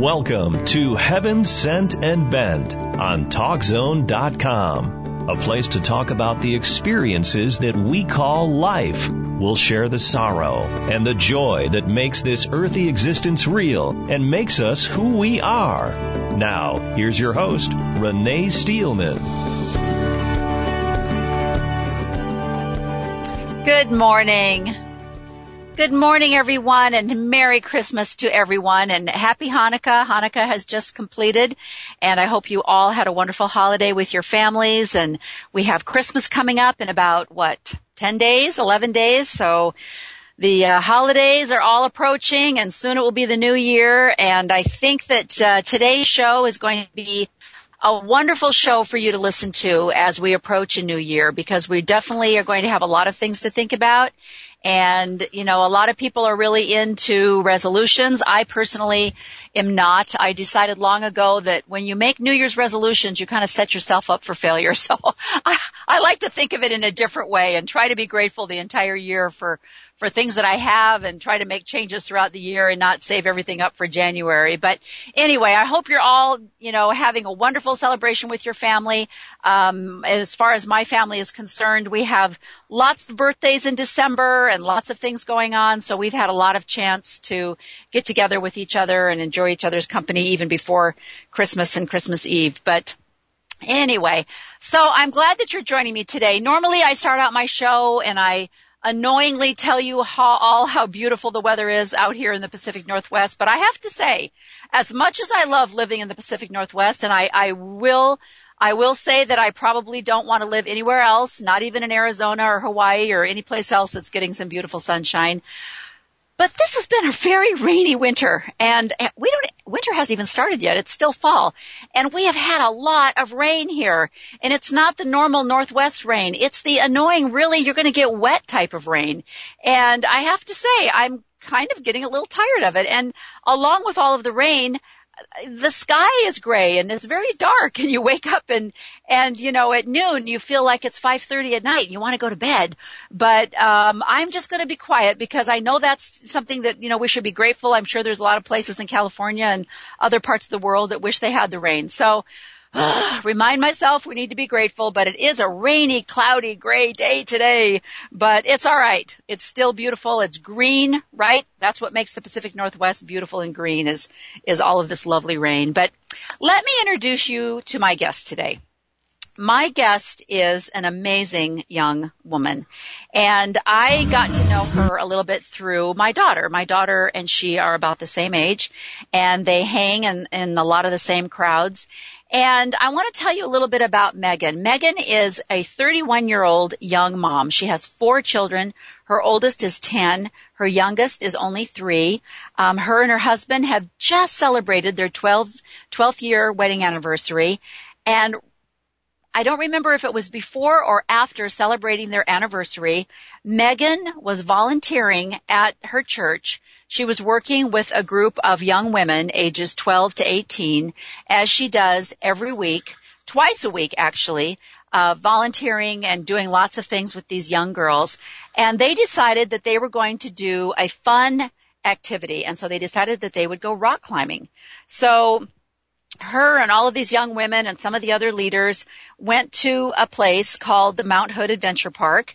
Welcome to Heaven Sent and Bent on TalkZone.com, a place to talk about the experiences that we call life. We'll share the sorrow and the joy that makes this earthly existence real and makes us who we are. Now, here's your host, Renee Steelman. Good morning. Good morning, everyone, and Merry Christmas to everyone, and Happy Hanukkah. Hanukkah has just completed, and I hope you all had a wonderful holiday with your families, and we have Christmas coming up in about, what, 10 days, 11 days, so the uh, holidays are all approaching, and soon it will be the new year, and I think that uh, today's show is going to be a wonderful show for you to listen to as we approach a new year because we definitely are going to have a lot of things to think about and, you know, a lot of people are really into resolutions. I personally am not. I decided long ago that when you make New Year's resolutions, you kind of set yourself up for failure. So I, I like to think of it in a different way and try to be grateful the entire year for, for things that I have and try to make changes throughout the year and not save everything up for January. But anyway, I hope you're all, you know, having a wonderful celebration with your family. Um, as far as my family is concerned, we have lots of birthdays in December and lots of things going on. So we've had a lot of chance to get together with each other and enjoy each other's company even before Christmas and Christmas Eve. But anyway, so I'm glad that you're joining me today. Normally I start out my show and I annoyingly tell you how, all how beautiful the weather is out here in the Pacific Northwest, but I have to say, as much as I love living in the Pacific Northwest, and I, I will, I will say that I probably don't want to live anywhere else, not even in Arizona or Hawaii or any place else that's getting some beautiful sunshine. But this has been a very rainy winter and we don't, winter hasn't even started yet. It's still fall. And we have had a lot of rain here. And it's not the normal northwest rain. It's the annoying, really, you're going to get wet type of rain. And I have to say, I'm kind of getting a little tired of it. And along with all of the rain, the sky is gray and it's very dark and you wake up and and you know at noon you feel like it's 5:30 at night and you want to go to bed. But um I'm just going to be quiet because I know that's something that you know we should be grateful. I'm sure there's a lot of places in California and other parts of the world that wish they had the rain. So Ah, remind myself we need to be grateful, but it is a rainy, cloudy, gray day today, but it's alright. It's still beautiful. It's green, right? That's what makes the Pacific Northwest beautiful and green is, is all of this lovely rain. But let me introduce you to my guest today. My guest is an amazing young woman and I got to know her a little bit through my daughter. My daughter and she are about the same age and they hang in, in a lot of the same crowds and I want to tell you a little bit about Megan. Megan is a 31 year old young mom. She has four children. Her oldest is 10. Her youngest is only three. Um, her and her husband have just celebrated their 12th, 12th year wedding anniversary. And I don't remember if it was before or after celebrating their anniversary. Megan was volunteering at her church she was working with a group of young women ages 12 to 18 as she does every week, twice a week actually, uh, volunteering and doing lots of things with these young girls. And they decided that they were going to do a fun activity. And so they decided that they would go rock climbing. So her and all of these young women and some of the other leaders went to a place called the Mount Hood Adventure Park.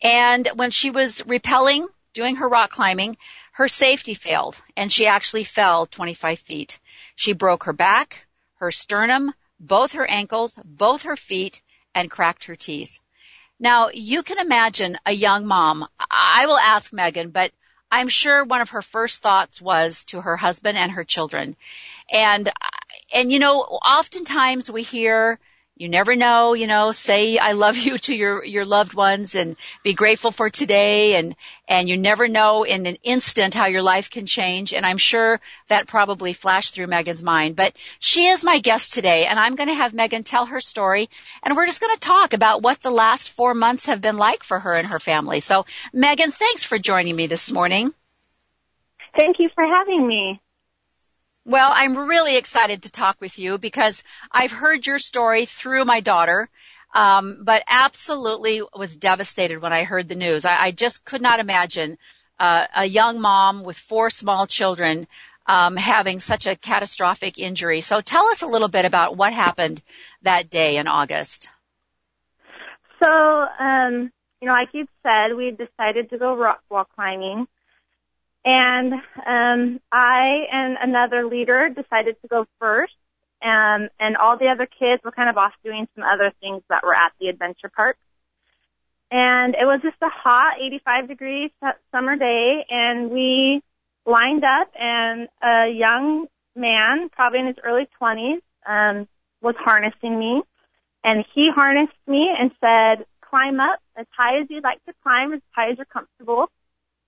And when she was rappelling, doing her rock climbing, her safety failed and she actually fell 25 feet. She broke her back, her sternum, both her ankles, both her feet, and cracked her teeth. Now, you can imagine a young mom. I will ask Megan, but I'm sure one of her first thoughts was to her husband and her children. And, and you know, oftentimes we hear you never know, you know, say I love you to your, your loved ones and be grateful for today and, and you never know in an instant how your life can change. And I'm sure that probably flashed through Megan's mind, but she is my guest today and I'm going to have Megan tell her story and we're just going to talk about what the last four months have been like for her and her family. So Megan, thanks for joining me this morning. Thank you for having me. Well, I'm really excited to talk with you because I've heard your story through my daughter, um, but absolutely was devastated when I heard the news. I, I just could not imagine uh, a young mom with four small children um, having such a catastrophic injury. So tell us a little bit about what happened that day in August. So, um, you know, like you said, we decided to go rock wall climbing. And um, I and another leader decided to go first. Um, and all the other kids were kind of off doing some other things that were at the adventure park. And it was just a hot 85 degree summer day, and we lined up, and a young man, probably in his early 20s, um, was harnessing me. And he harnessed me and said, climb up as high as you'd like to climb, as high as you're comfortable.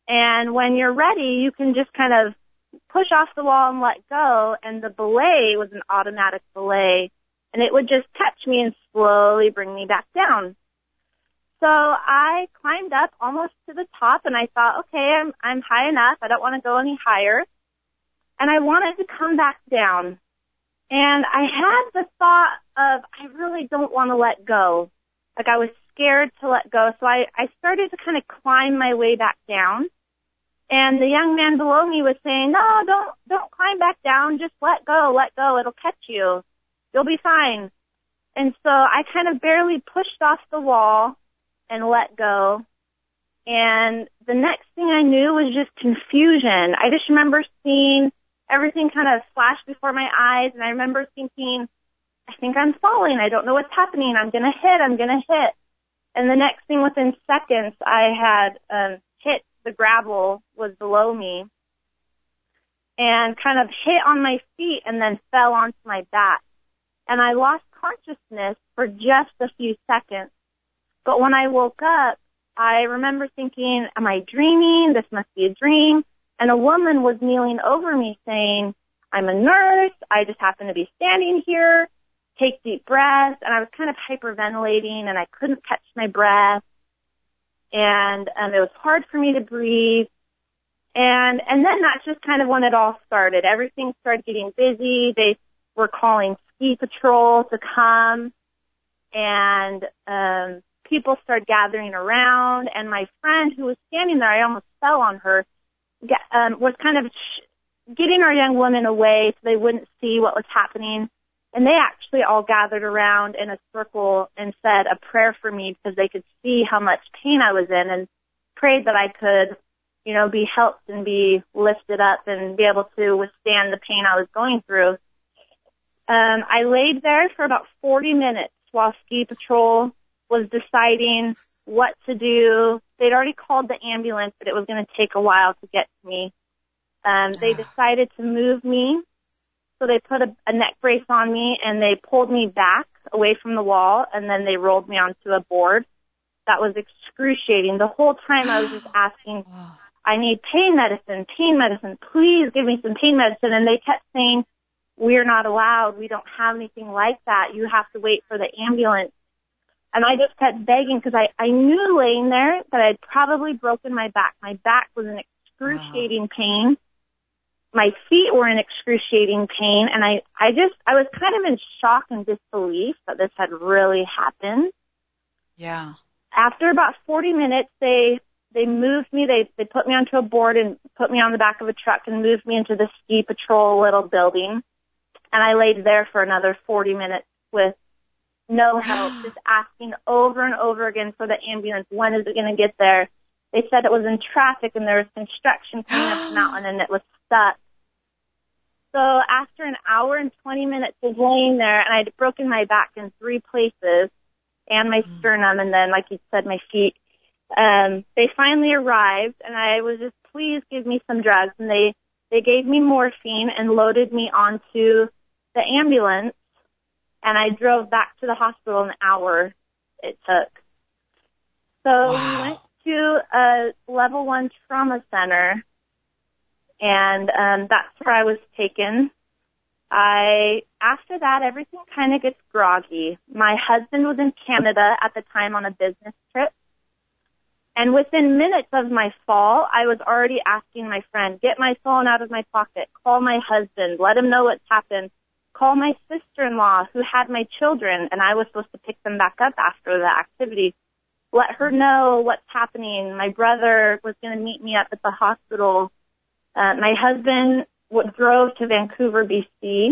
And when you're ready, you can just kind of push off the wall and let go. And the belay was an automatic belay. And it would just catch me and slowly bring me back down. So I climbed up almost to the top and I thought, okay, I'm, I'm high enough. I don't want to go any higher. And I wanted to come back down. And I had the thought of, I really don't want to let go. Like I was scared to let go. So I, I started to kind of climb my way back down. And the young man below me was saying, no, don't, don't climb back down. Just let go, let go. It'll catch you. You'll be fine. And so I kind of barely pushed off the wall and let go. And the next thing I knew was just confusion. I just remember seeing everything kind of flash before my eyes and I remember thinking, I think I'm falling. I don't know what's happening. I'm going to hit. I'm going to hit. And the next thing within seconds, I had um, the gravel was below me and kind of hit on my feet and then fell onto my back. And I lost consciousness for just a few seconds. But when I woke up, I remember thinking, am I dreaming? This must be a dream. And a woman was kneeling over me saying, I'm a nurse. I just happen to be standing here. Take deep breaths. And I was kind of hyperventilating and I couldn't catch my breath. And um, it was hard for me to breathe. And, and then that's just kind of when it all started. Everything started getting busy. They were calling ski patrol to come. And, um, people started gathering around and my friend who was standing there, I almost fell on her, um, was kind of sh- getting our young women away so they wouldn't see what was happening. And they actually all gathered around in a circle and said a prayer for me because they could see how much pain I was in and prayed that I could, you know, be helped and be lifted up and be able to withstand the pain I was going through. Um, I laid there for about 40 minutes while ski patrol was deciding what to do. They'd already called the ambulance, but it was going to take a while to get to me. Um, they ah. decided to move me. So they put a, a neck brace on me and they pulled me back away from the wall and then they rolled me onto a board. That was excruciating. The whole time I was just asking, I need pain medicine, pain medicine, please give me some pain medicine. And they kept saying, we're not allowed. We don't have anything like that. You have to wait for the ambulance. And I just kept begging because I, I knew laying there that I'd probably broken my back. My back was in excruciating wow. pain. My feet were in excruciating pain. And I, I just, I was kind of in shock and disbelief that this had really happened. Yeah. After about 40 minutes, they, they moved me, they, they put me onto a board and put me on the back of a truck and moved me into the ski patrol little building. And I laid there for another 40 minutes with no help, just asking over and over again for the ambulance. When is it going to get there? They said it was in traffic and there was construction coming up the mountain and it was stuck. So after an hour and 20 minutes of laying there and I'd broken my back in three places and my mm. sternum and then, like you said, my feet, um, they finally arrived and I was just, please give me some drugs. And they, they gave me morphine and loaded me onto the ambulance and I drove back to the hospital an hour it took. So wow. we went to a level one trauma center and um that's where I was taken. I after that everything kind of gets groggy. My husband was in Canada at the time on a business trip. And within minutes of my fall, I was already asking my friend, get my phone out of my pocket, call my husband, let him know what's happened call my sister-in-law who had my children and I was supposed to pick them back up after the activity. Let her know what's happening. My brother was going to meet me up at the hospital. Uh, my husband w- drove to Vancouver, BC,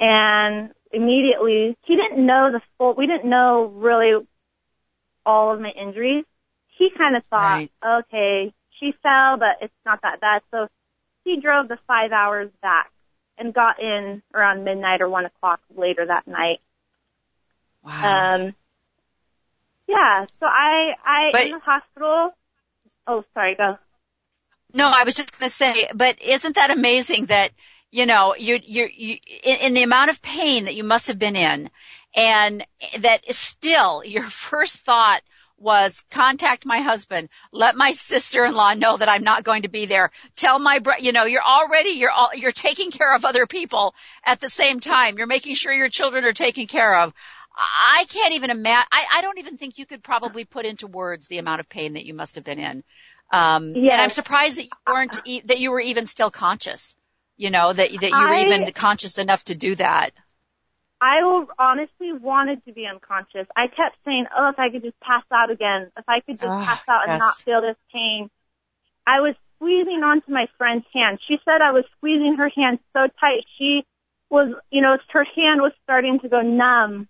and immediately he didn't know the full. We didn't know really all of my injuries. He kind of thought, Right. okay, she fell, but it's not that bad. So he drove the five hours back and got in around midnight or one o'clock later that night. Wow. Um, yeah, so I, I, But- in the hospital, oh, sorry, go. No, I was just going to say, but isn't that amazing that you know you you you in, the amount of pain that you must have been in, and that still your first thought was contact my husband, let my sister-in-law know that I'm not going to be there. Tell my bro, you know, you're already you're all, you're taking care of other people at the same time. You're making sure your children are taken care of. I can't even imagine. I, I don't even think you could probably put into words the amount of pain that you must have been in. Um, Yes. and I'm surprised that you weren't, e- that you were even still conscious. You know, that, that you were I- even conscious enough to do that. I honestly wanted to be unconscious. I kept saying, oh, if I could just pass out again, if I could just Ah, pass out and yes. not feel this pain. I was squeezing onto my friend's hand. She said I was squeezing her hand so tight. She was, you know, her hand was starting to go numb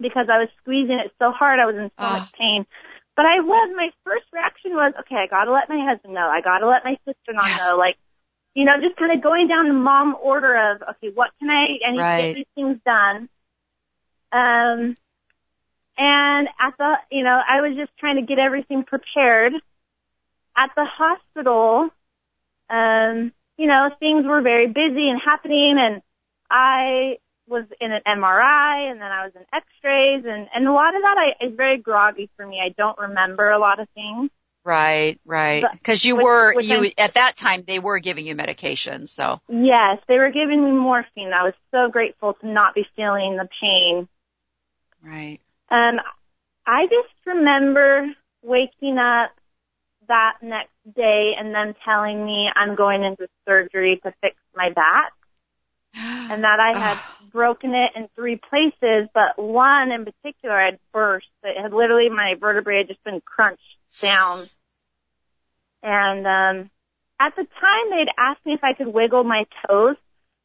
because I was squeezing it so hard. I was in so Ah. much pain. But I was, my first reaction was, okay, I gotta let my husband know. I gotta let my sister-in-law Yeah. know. Like, you know, just kind of going down the mom order of, okay, what can I, I need to Right. get these things done. Um, and at the, you know, I was just trying to get everything prepared. At the hospital, um, you know, things were very busy and happening and I was in an MRI and then I was in x-rays and, and a lot of that I, is very groggy for me. I don't remember a lot of things. Right, right. Cause you which- were, which you, I'm- at that time, they were giving you medication. So, Yes, they were giving me morphine. I was so grateful to not be feeling the pain. right. Um, I just remember waking up that next day and them telling me I'm going into surgery to fix my back and that I had broken it in three places, but one in particular had burst. It had literally my vertebrae had just been crunched down. And um at the time they'd asked me if I could wiggle my toes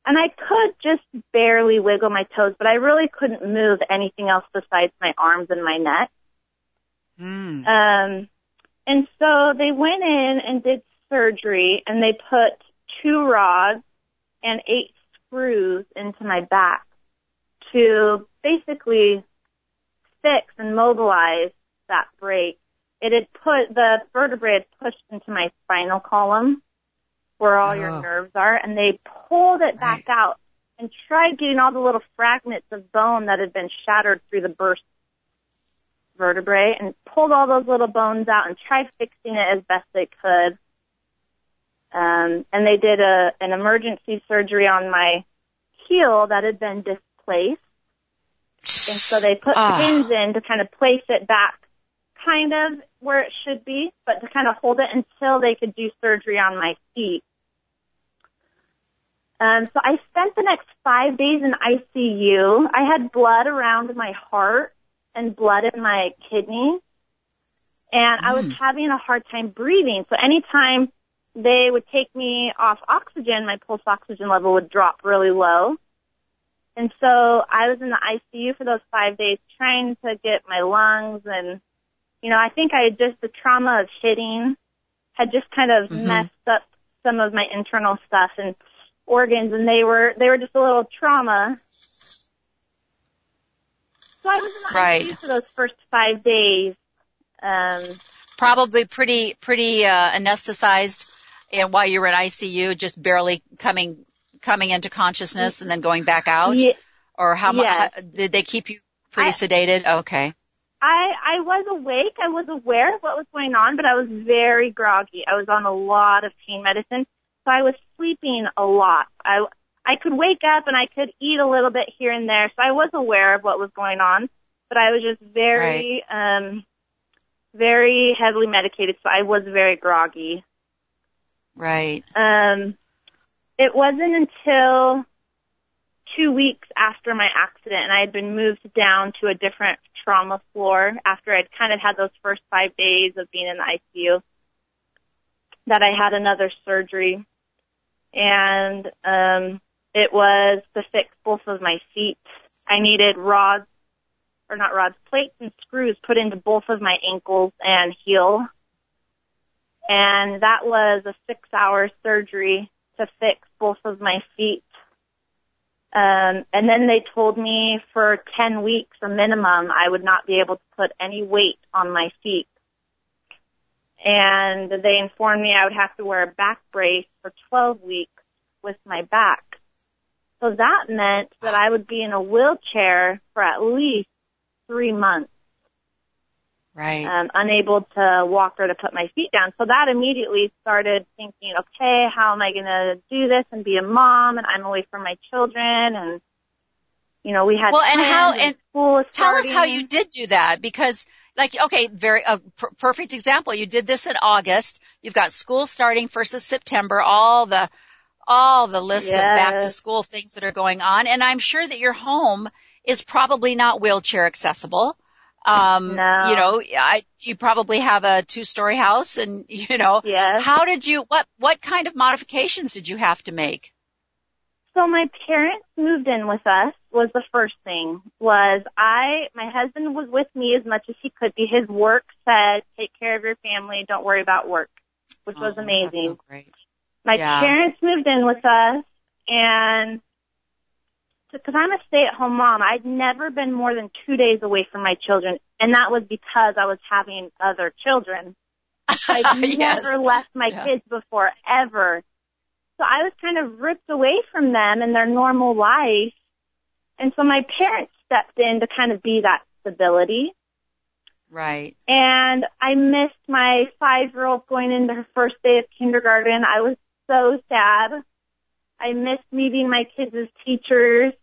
and I could just barely wiggle my toes, but I really couldn't move anything else besides my arms and my neck. Mm. Um, and so they went in and did surgery and they put two rods and eight screws into my back to basically fix and mobilize that break. It had put, the vertebrae had pushed into my spinal column where all Oh. your nerves are and they pulled it back out and tried getting all the little fragments of bone that had been shattered through the burst vertebrae and pulled all those little bones out and tried fixing it as best they could. Um, and they did a an emergency surgery on my heel that had been displaced, and so they put Ah. pins in to kind of place it back, kind of where it should be, but to kind of hold it until they could do surgery on my feet. Um, so I spent the next five days in ICU. I had blood around my heart and blood in my kidney. And I was having a hard time breathing. So anytime they would take me off oxygen, my pulse oxygen level would drop really low. And so I was in the ICU for those five days trying to get my lungs and, you know, I think I had just the trauma of hitting had just kind of Mhm. messed up some of my internal stuff and organs and they were, they were just a little trauma. So I was in the Right. ICU for those first five days. Um, Probably pretty, pretty, uh, anesthetized and while you were in ICU, just barely coming, coming into consciousness and then going back out? ye- Or how much, Yes. did they keep you pretty I- sedated? Okay. I I was awake. I was aware of what was going on, but I was very groggy. I was on a lot of pain medicine, so I was sleeping a lot. I I could wake up and I could eat a little bit here and there, so I was aware of what was going on, but I was just very um very heavily medicated, so I was very groggy. Right. Um, it wasn't until two weeks after my accident and I had been moved down to a different trauma floor after I'd kind of had those first five days of being in the ICU that I had another surgery. and um, it was to fix both of my feet. I needed rods, or not rods, plates and screws put into both of my ankles and heel. And that was a six hour surgery to fix both of my feet. Um, and then they told me for 10 weeks a minimum I would not be able to put any weight on my feet. And they informed me I would have to wear a back brace for 12 weeks with my back. So that meant that I would be in a wheelchair for at least three months. Right. Um, unable to walk or to put my feet down. So that immediately started thinking, okay, how am I going to do this and be a mom? And I'm away from my children and, you know, we had well, and how, and and school tell us how you did do that because like, okay, very, a per- perfect example. You did this in August. You've got school starting 1st of September, all the, all the list of back to school things that are going on. And I'm sure that your home is probably not wheelchair accessible. Um, No. you know, I, you probably have a two story house and, you know, Yes. how did you, what, what kind of modifications did you have to make? So my parents moved in with us was the first thing was I, my husband was with me as much as he could be. His work said, take care of your family, don't worry about work, which was Oh, amazing. That's so great. My Yeah. parents moved in with us and because I'm a stay-at-home mom, I'd never been more than two days away from my children, and that was because I was having other children. I'd Yes. never left my Yeah. kids before ever. So I was kind of ripped away from them and their normal life. And so my parents stepped in to kind of be that stability. Right. And I missed my five year old going into her first day of kindergarten. I was so sad. I missed meeting my kids' teachers.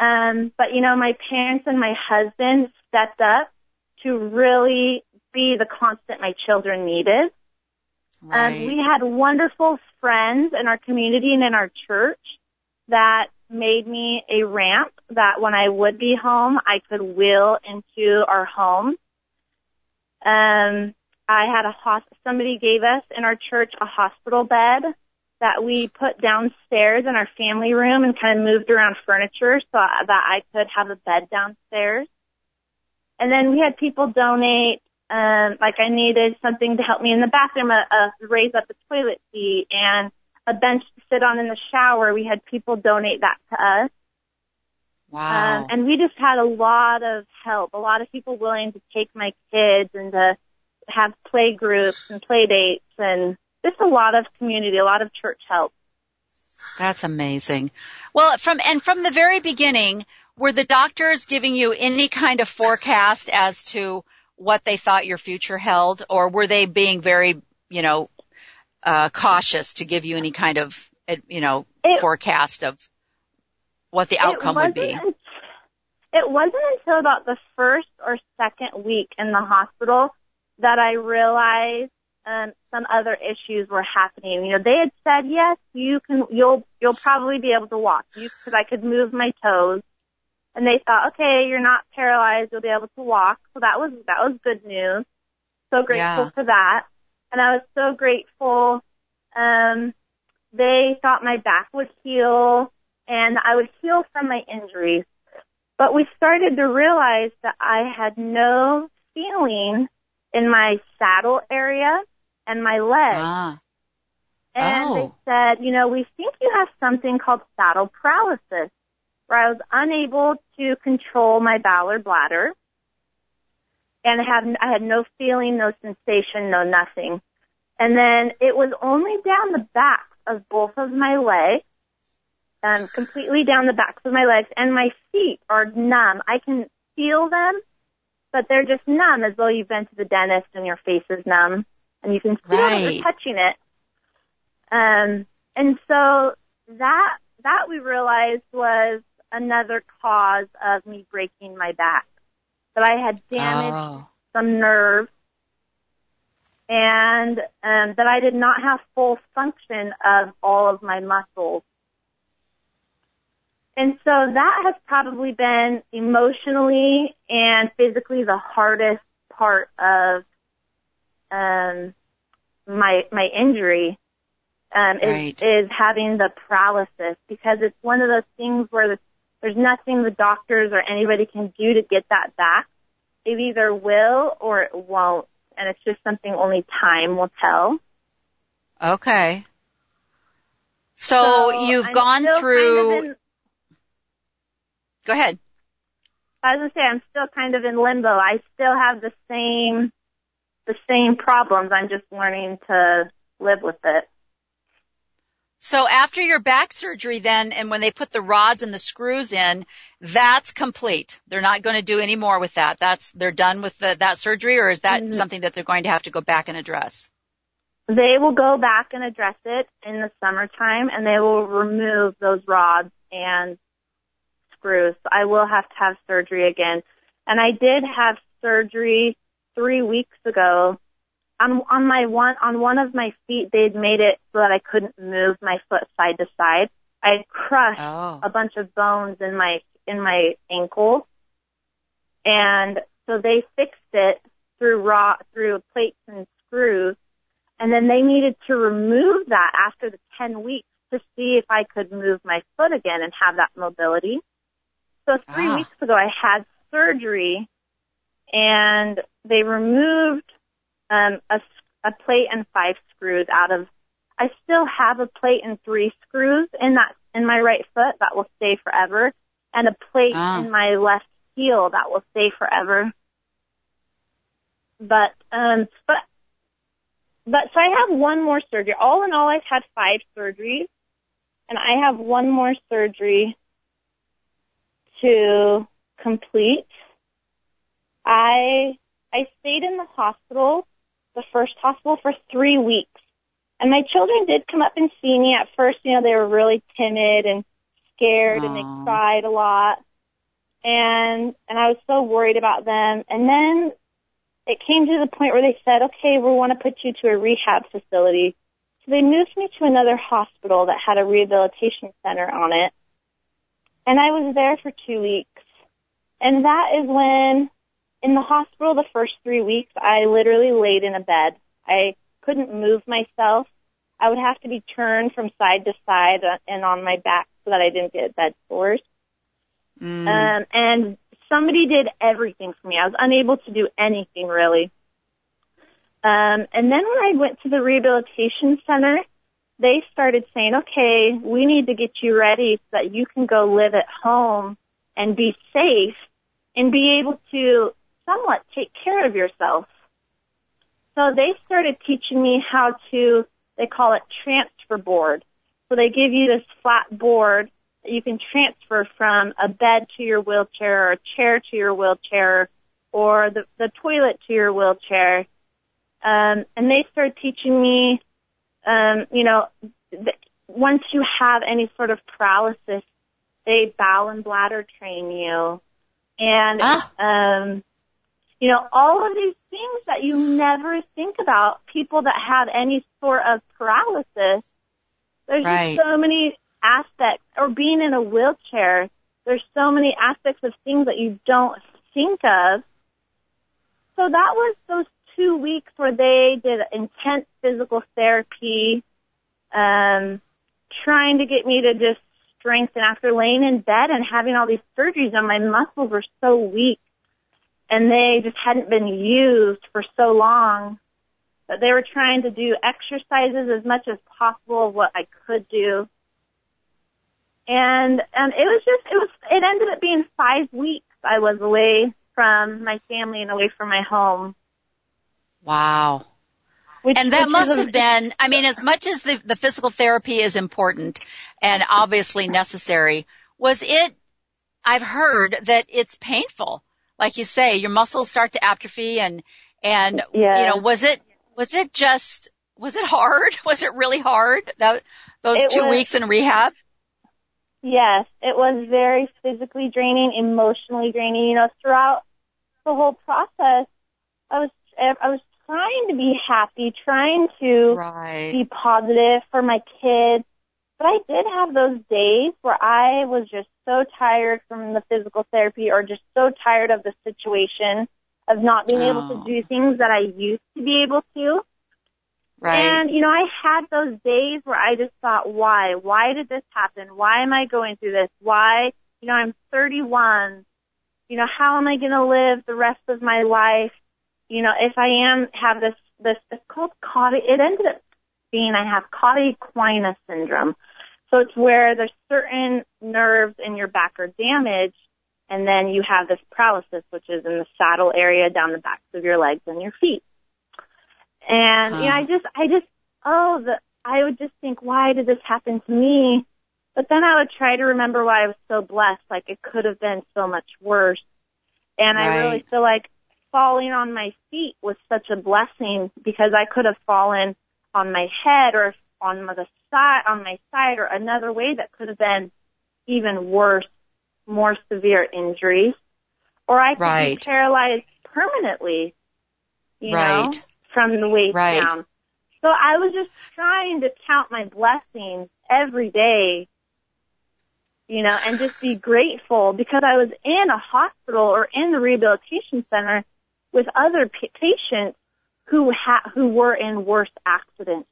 Um, but you know, my parents and my husband stepped up to really be the constant my children needed. Right. Um, we had wonderful friends in our community and in our church that made me a ramp that when I would be home, I could wheel into our home. Um, I had a hos- somebody gave us in our church a hospital bed that we put downstairs in our family room and kind of moved around furniture so that I could have a bed downstairs. And then we had people donate um, like I needed something to help me in the bathroom, a, a raise up a toilet seat and a bench to sit on in the shower. We had people donate that to us. wow. Um, and we just had a lot of help, a lot of people willing to take my kids and to have play groups and play dates and just a lot of community, a lot of church help. That's amazing. Well, from and from the very beginning, were the doctors giving you any kind of forecast as to what they thought your future held, or were they being very, you know, uh, cautious to give you any kind of, uh, you know, It- forecast of what the outcome would be? It wasn't until about the first or second week in the hospital that I realized um, some other issues were happening. You know, they had said, yes, you can, you'll, you'll probably be able to walk. You, cause I could move my toes. And they thought, okay, you're not paralyzed, you'll be able to walk. So that was, that was good news. So grateful Yeah. for that. And I was so grateful. Um, they thought my back would heal and I would heal from my injuries. But we started to realize that I had no feeling in my saddle area and my leg. Ah, And Oh. they said, you know, we think you have something called saddle paralysis, where I was unable to control my bowel or bladder. And I had, I had no feeling, no sensation, no nothing. And then it was only down the backs of both of my legs, um, completely down the backs of my legs, and my feet are numb. I can feel them, but they're just numb as though you've been to the dentist and your face is numb. And you can feel Right. you're touching it. Um, and so that, that we realized was another cause of me breaking my back. That I had damaged oh, some nerves and um, that I did not have full function of all of my muscles. And so that has probably been emotionally and physically the hardest part of um, my my injury. um, Right. is, is having the paralysis because it's one of those things where the, there's nothing the doctors or anybody can do to get that back. It either will or it won't, and it's just something only time will tell. Okay. So, So you've I'm gone still kind through. of in- go ahead. I was gonna say I'm still kind of in limbo. I still have the same the same problems. I'm just learning to live with it. So after your back surgery then, and when they put the rods and the screws in, that's complete. They're not going to do any more with that. That's, they're done with the, that surgery or is that Mhm. something that they're going to have to go back and address? They will go back and address it in the summertime and they will remove those rods and screws. I will have to have surgery again. And I did have surgery three weeks ago. On, on my one, on one of my feet, they'd made it so that I couldn't move my foot side to side. I had crushed Oh. a bunch of bones in my, in my ankle. And so they fixed it through raw, through plates and screws. And then they needed to remove that after the 10 weeks to see if I could move my foot again and have that mobility. So three Ah. weeks ago I had surgery and they removed um, a, s- a plate and five screws out of, I still have a plate and three screws in that, in my right foot that will stay forever and a plate Ah. in my left heel that will stay forever. But, um, but but so I have one more surgery. All in all, I've had five surgeries, and I have one more surgery to complete. I I stayed in the hospital, the first hospital, for three weeks, and my children did come up and see me. At first, you know, they were really timid and scared, and they cried a lot, and and I was so worried about them. And then it came to the point where they said, okay, we want to put you to a rehab facility. So they moved me to another hospital that had a rehabilitation center on it. And I was there for two weeks. And that is when, in the hospital the first three weeks, I literally laid in a bed. I couldn't move myself. I would have to be turned from side to side uh, and on my back so that I didn't get bed sores. Mm. Um, and somebody did everything for me. I was unable to do anything really. Um, and then when I went to the rehabilitation center, they started saying, okay, we need to get you ready so that you can go live at home and be safe and be able to somewhat take care of yourself. So they started teaching me how to, they call it transfer board. So they give you this flat board that you can transfer from a bed to your wheelchair or a chair to your wheelchair or the, the toilet to your wheelchair. Um, and they started teaching me, um, you know, th- once you have any sort of paralysis, they bowel and bladder train you. And, Ah. um, you know, all of these things that you never think about, people that have any sort of paralysis, there's Right. just so many aspects, or being in a wheelchair, there's so many aspects of things that you don't think of. So that was those two weeks where they did intense physical therapy, um, trying to get me to just strengthen after laying in bed and having all these surgeries and my muscles were so weak and they just hadn't been used for so long that they were trying to do exercises as much as possible of what I could do. And and it was just it was it ended up being five weeks I was away from my family and away from my home. Wow. Which, And that must have been, I mean, as much as the, the physical therapy is important and obviously necessary, was it, I've heard that it's painful. Like you say, your muscles start to atrophy and, and, Yeah. you know, was it, was it just, was it hard? Was it really hard? That, those It two was- weeks in rehab? Yes, it was very physically draining, emotionally draining. You know, throughout the whole process, I was I was trying to be happy, trying to Right. be positive for my kids. But I did have those days where I was just so tired from the physical therapy or just so tired of the situation of not being able Oh. to do things that I used to be able to. Right. And, you know, I had those days where I just thought, why? Why did this happen? Why am I going through this? Why? You know, I'm 31. You know, how am I going to live the rest of my life? You know, if I am, have this, this, it's called Cauda, it ended up being I have Cauda equina syndrome. So it's where there's certain nerves in your back are damaged and then you have this paralysis, which is in the saddle area down the backs of your legs and your feet. And you know, I just, I just, oh, the, I would just think, why did this happen to me? But then I would try to remember why I was so blessed. Like it could have been so much worse. And right. I really feel like falling on my feet was such a blessing because I could have fallen on my head or on the side, on my side or another way that could have been even worse, more severe injuries. Or I could right. be paralyzed permanently, you right. know, from the waist right. down. So I was just trying to count my blessings every day, you know, and just be grateful because I was in a hospital or in the rehabilitation center with other p- patients who ha- who were in worse accidents.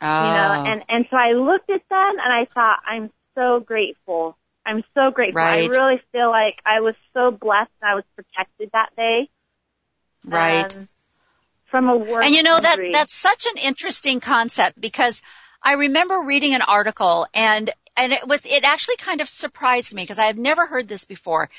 Oh. You know, and and so I looked at them and I thought, I'm so grateful. I'm so grateful. Right. I really feel like I was so blessed and I was protected that day. Right. Um, from a work And you know that that's such an interesting concept because I remember reading an article and and it was it actually kind of surprised me because I have never heard this before.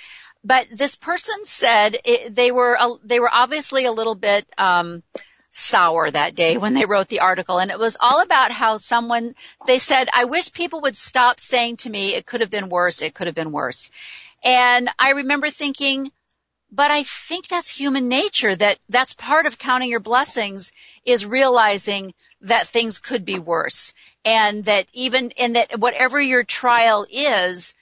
But this person said it, they were a, they were obviously a little bit um sour that day when they wrote the article. And it was all about how someone they said I wish people would stop saying to me it could have been worse. It could have been worse. And I remember thinking but I think that's human nature that that's part of counting your blessings is realizing that things could be worse. And that even in that whatever your trial is,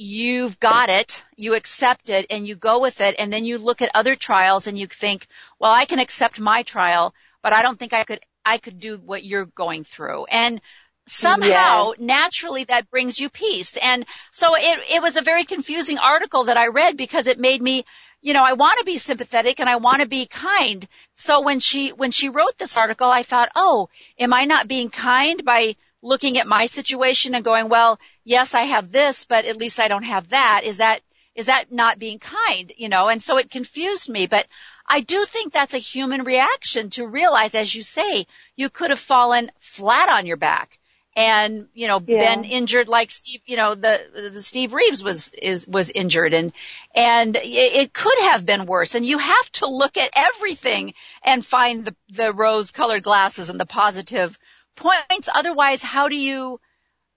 you've got it, you accept it and you go with it and then you look at other trials and you think, well, I can accept my trial, but I don't think I could, I could do what you're going through. And somehow naturally that brings you peace. And so it, it was a very confusing article that I read because it made me, you know, I want to be sympathetic and I want to be kind. So when she, when she wrote this article, I thought, oh, am I not being kind by looking at my situation and going, well, yes, I have this, but at least I don't have that. Is that, is that not being kind? You know, and so it confused me, but I do think that's a human reaction to realize, as you say, you could have fallen flat on your back and you know Yeah. been injured like Steve you know the the Steve Reeves was is was injured and and it, it could have been worse and you have to look at everything and find the the rose colored glasses and the positive points otherwise how do you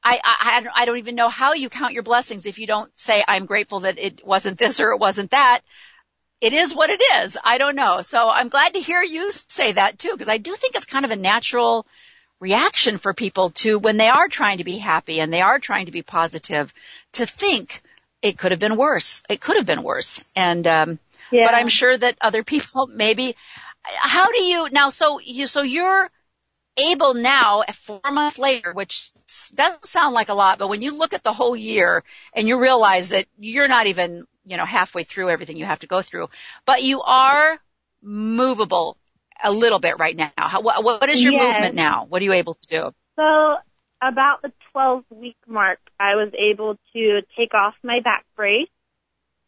I, I I don't- even know how you count your blessings if you don't say I'm grateful that it wasn't this or it wasn't that it is what it is. I don't know. So I'm glad to hear you say that too, because I do think it's kind of a natural reaction for people to when they are trying to be happy and they are trying to be positive to think it could have been worse. It could have been worse. And, um, yeah. but I'm sure that other people maybe, how do you, now so you, so you're able now four months later, which doesn't sound like a lot, but when you look at the whole year and you realize that you're not even, you know, halfway through everything you have to go through, but you are movable a little bit right now. How, what, what is your Yes. movement now? What are you able to do? So about the 12 week mark, I was able to take off my back brace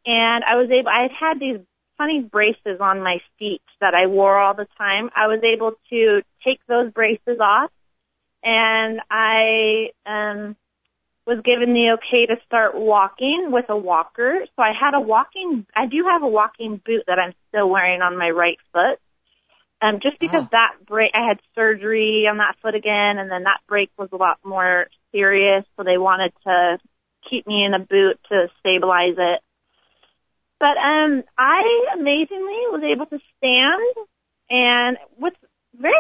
and I was able, I had had these funny braces on my feet that I wore all the time. I was able to take those braces off and I, um, was given the okay to start walking with a walker. So I had a walking, I do have a walking boot that I'm still wearing on my right foot. Um, just because Oh. that break, I had surgery on that foot again, and then that break was a lot more serious, so they wanted to keep me in a boot to stabilize it. But um, I amazingly was able to stand, and with very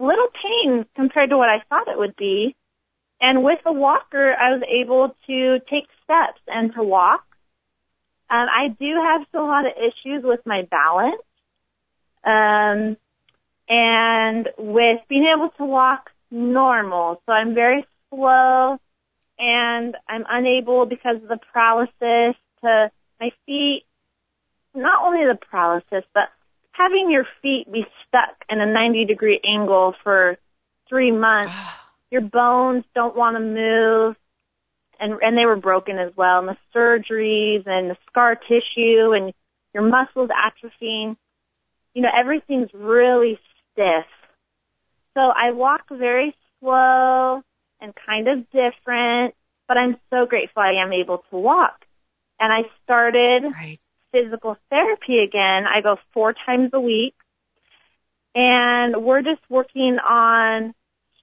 little pain compared to what I thought it would be. And with a walker, I was able to take steps and to walk. Um, I do have still a lot of issues with my balance. Um, and with being able to walk normal. So I'm very slow and I'm unable because of the paralysis to my feet, not only the paralysis, but having your feet be stuck in a 90 degree angle for three months. Ah. your bones don't want to move. And, and they were broken as well. And the surgeries and the scar tissue and your muscles atrophying. You know, everything's really stiff. So I walk very slow and kind of different, but I'm so grateful I am able to walk. And I started Right. Physical therapy again. I go four times a week and we're just working on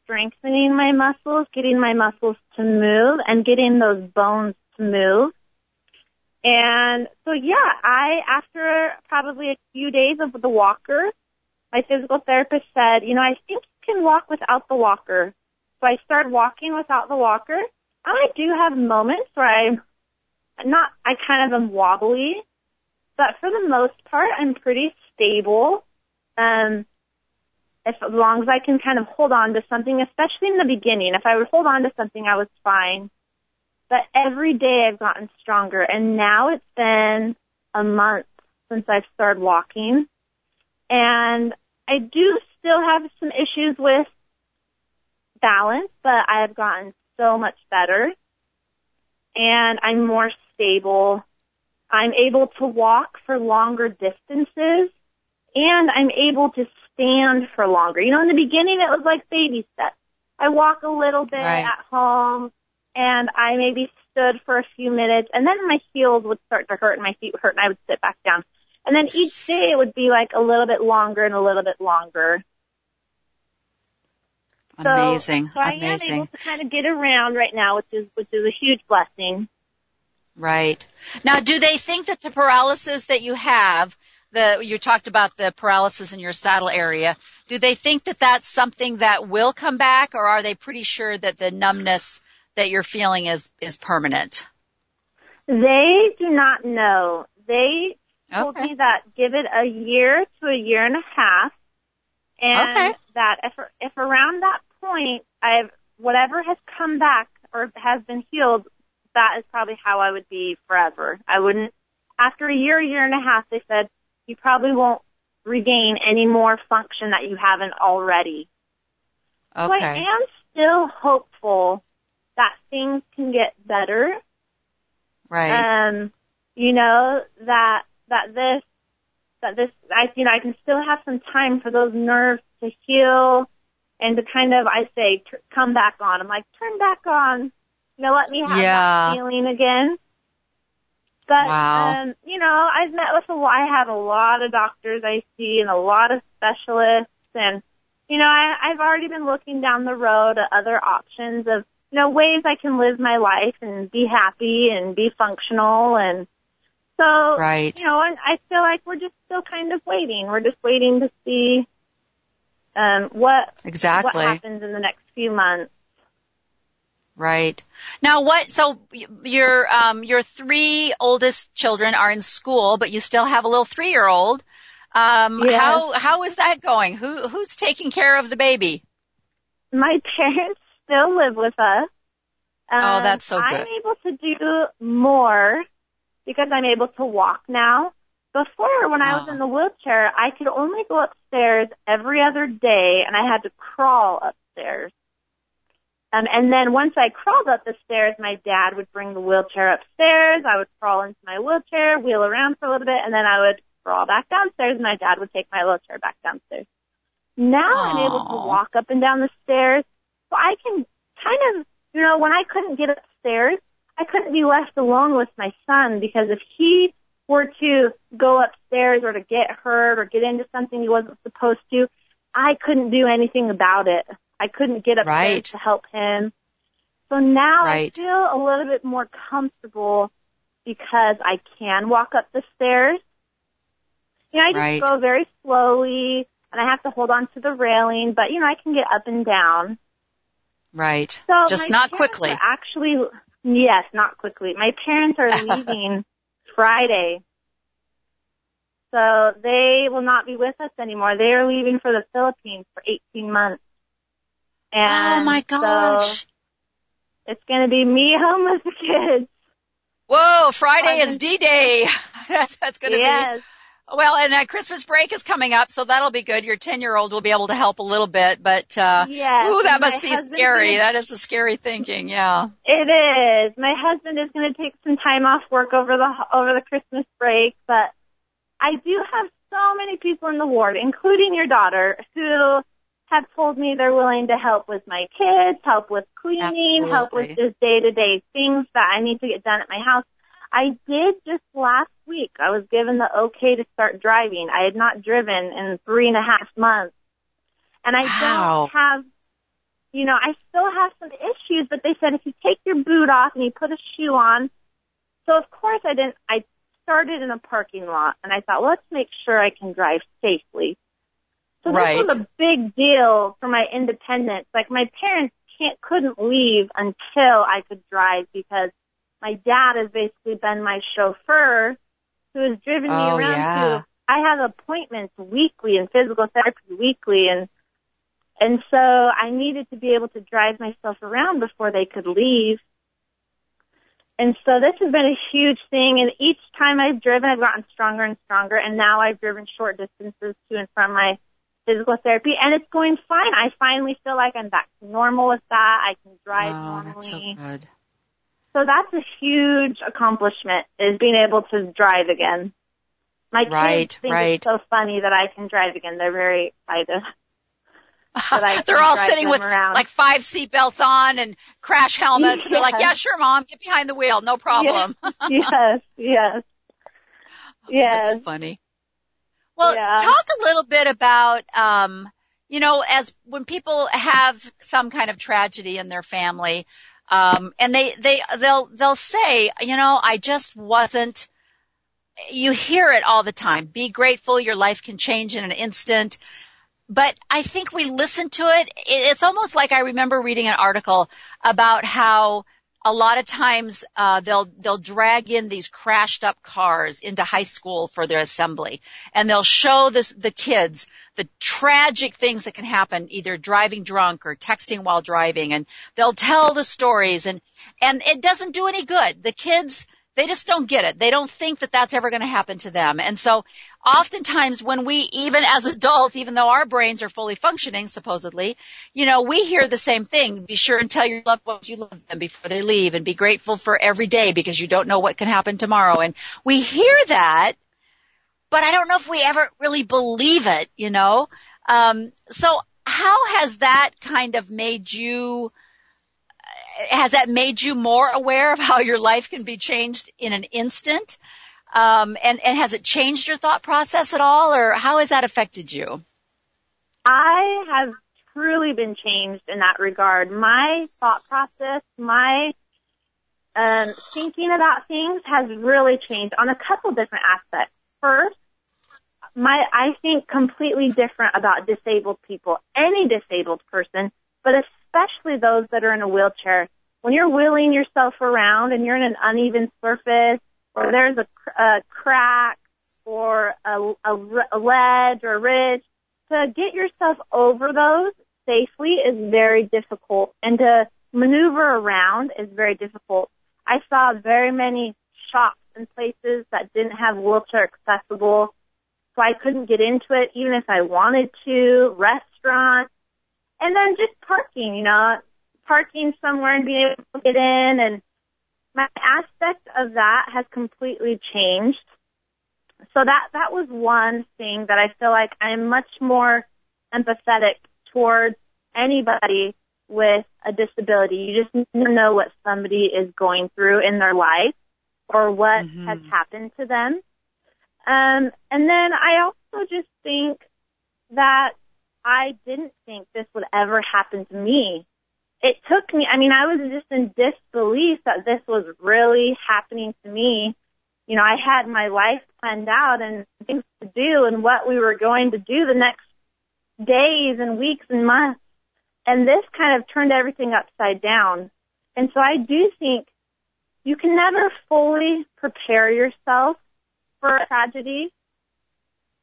strengthening my muscles, getting my muscles to move and getting those bones to move. And so yeah, I, after probably a few days of the walker, my physical therapist said, you know, I think you can walk without the walker. So I started walking without the walker. And I do have moments where I'm not, I kind of am wobbly, but for the most part, I'm pretty stable. Um, if, as long as I can kind of hold on to something, especially in the beginning, if I would hold on to something, I was fine. But every day I've gotten stronger, and now it's been a month since I've started walking, and I do still have some issues with balance, but I have gotten so much better, and I'm more stable. I'm able to walk for longer distances and I'm able to stand for longer. You know, in the beginning it was like baby steps. I walk a little bit Right. at home and I maybe stood for a few minutes and then my heels would start to hurt and my feet would hurt and I would sit back down. And then each day it would be like a little bit longer and a little bit longer. Amazing. So I am able to kind of get around right now, which is which is a huge blessing. Right. Now, do they think that the paralysis that you have, the, you talked about the paralysis in your saddle area, do they think that that's something that will come back or are they pretty sure that the numbness that you're feeling is, is permanent? They do not know. They told Okay. me that give it a year to a year and a half, and Okay. that if if around that point I've whatever has come back or has been healed, that is probably how I would be forever. I wouldn't. After a year, year and a half, they said you probably won't regain any more function that you haven't already. So I am still hopeful that things can get better Right. um, you know that that this that this I you know I can still have some time for those nerves to heal and to kind of I say t- come back on. I'm like turn back on. You know, let me have Yeah. that feeling again. But Wow. um, you know, I've met with a lot. I have a lot of doctors I see and a lot of specialists, and you know, I, I've already been looking down the road at other options of you know ways I can live my life and be happy and be functional, and so Right. you know, and I feel like we're just still kind of waiting. We're just waiting to see um, what Exactly. what happens in the next few months. Right. Now what, so your, um, your three oldest children are in school, but you still have a little three-year-old. Um, Yes. how, how is that going? Who, who's taking care of the baby? My parents still live with us. Um, Oh, that's so good. I'm able to do more because I'm able to walk now. Before, when I was Oh. in the wheelchair, I could only go upstairs every other day, and I had to crawl upstairs. Um, and then once I crawled up the stairs, my dad would bring the wheelchair upstairs. I would crawl into my wheelchair, wheel around for a little bit, and then I would crawl back downstairs, and my dad would take my wheelchair back downstairs. Now I'm able to walk up and down the stairs, so I can kind of, you know, when I couldn't get upstairs, I couldn't be left alone with my son because if he were to go upstairs or to get hurt or get into something he wasn't supposed to, I couldn't do anything about it. I couldn't get up Right. to help him. So now Right. I feel a little bit more comfortable because I can walk up the stairs. You know, I just Right. go very slowly and I have to hold on to the railing, but you know, I can get up and down. Right. So Just not quickly. Actually, yes, not quickly. My parents are leaving Friday. So they will not be with us anymore. They are leaving for the Philippines for 18 months. And oh my gosh. So it's going to be me home with the kids. Whoa, Friday is D-Day. that's, that's gonna be yes. Well, and that Christmas break is coming up, so that'll be good. Your 10 year old will be able to help a little bit, but, uh, yes, ooh, that must be scary. Gonna, that is a scary thinking, yeah. It is. My husband is going to take some time off work over the, over the Christmas break, but I do have so many people in the ward, including your daughter, who have told me they're willing to help with my kids, help with cleaning, Absolutely. help with just day to day things that I need to get done at my house. I did just last week. I was given the okay to start driving. I had not driven in three and a half months. And I wow. don't have, you know, I still have some issues, but they said if you take your boot off and you put a shoe on. So of course I didn't, I started in a parking lot and I thought, well, let's make sure I can drive safely. So right. this was a big deal for my independence. Like my parents can't, couldn't leave until I could drive because my dad has basically been my chauffeur who has driven oh, me around yeah. to I have appointments weekly and physical therapy weekly and and so I needed to be able to drive myself around before they could leave. And so this has been a huge thing and each time I've driven I've gotten stronger and stronger and now I've driven short distances to and from my physical therapy and it's going fine. I finally feel like I'm back to normal with that. I can drive oh, normally. That's so good. So that's a huge accomplishment is being able to drive again. My kids right, think right. it's so funny that I can drive again. They're very excited. they're all sitting with around. like five seatbelts on and crash helmets, yes. and they're like, "Yeah, sure, mom, get behind the wheel, no problem." yes, yes, oh, yes. That's funny. Well, yeah. talk a little bit about, um, you know, as when people have some kind of tragedy in their family, um, and they they they'll they'll say, you know, I just wasn't. You hear it all the time. Be grateful. Your life can change in an instant but I think we listen to it. It's almost like I remember reading an article about how a lot of times uh, they'll they'll drag in these crashed up cars into high school for their assembly, and they'll show this the kids the tragic things that can happen, either driving drunk or texting while driving, and they'll tell the stories, and and it doesn't do any good. The kids they just don't get it. They don't think that that's ever going to happen to them. And so oftentimes when we, even as adults, even though our brains are fully functioning, supposedly, you know, we hear the same thing. Be sure and tell your loved ones you love them before they leave and be grateful for every day because you don't know what can happen tomorrow. And we hear that, but I don't know if we ever really believe it, you know? Um, so how has that kind of made you, has that made you more aware of how your life can be changed in an instant? Um, and, and has it changed your thought process at all, or how has that affected you? I have truly been changed in that regard. My thought process, my um, thinking about things has really changed on a couple different aspects. First, my I think completely different about disabled people, any disabled person, but especially those that are in a wheelchair. When you're wheeling yourself around and you're in an uneven surface, or there's a, a crack, or a, a, a ledge or a ridge, to get yourself over those safely is very difficult, and to maneuver around is very difficult. I saw very many shops and places that didn't have wheelchair accessible, so I couldn't get into it even if I wanted to. Restaurants, and then just parking, you know, parking somewhere and being able to get in and my aspect of that has completely changed. So that, that was one thing that I feel like I'm much more empathetic towards anybody with a disability. You just need to know what somebody is going through in their life or what Mhm. has happened to them. Um, and then I also just think that I didn't think this would ever happen to me. It took me, I mean, I was just in disbelief that this was really happening to me. You know, I had my life planned out and things to do and what we were going to do the next days and weeks and months. And this kind of turned everything upside down. And so I do think you can never fully prepare yourself for a tragedy,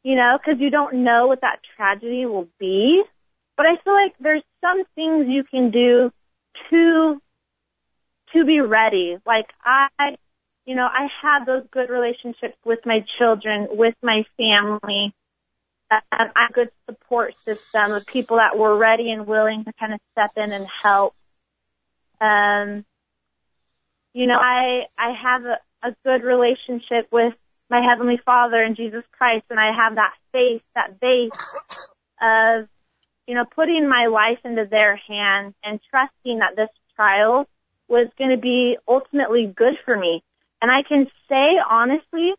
you know, because you don't know what that tragedy will be. But I feel like there's some things you can do to to be ready. Like I you know, I have those good relationships with my children, with my family. I had a good support system of people that were ready and willing to kind of step in and help. Um, you know, I I have a, a good relationship with my heavenly Father and Jesus Christ, and I have that faith, that base of, you know, putting my life into their hands and trusting that this trial was going to be ultimately good for me. And I can say honestly,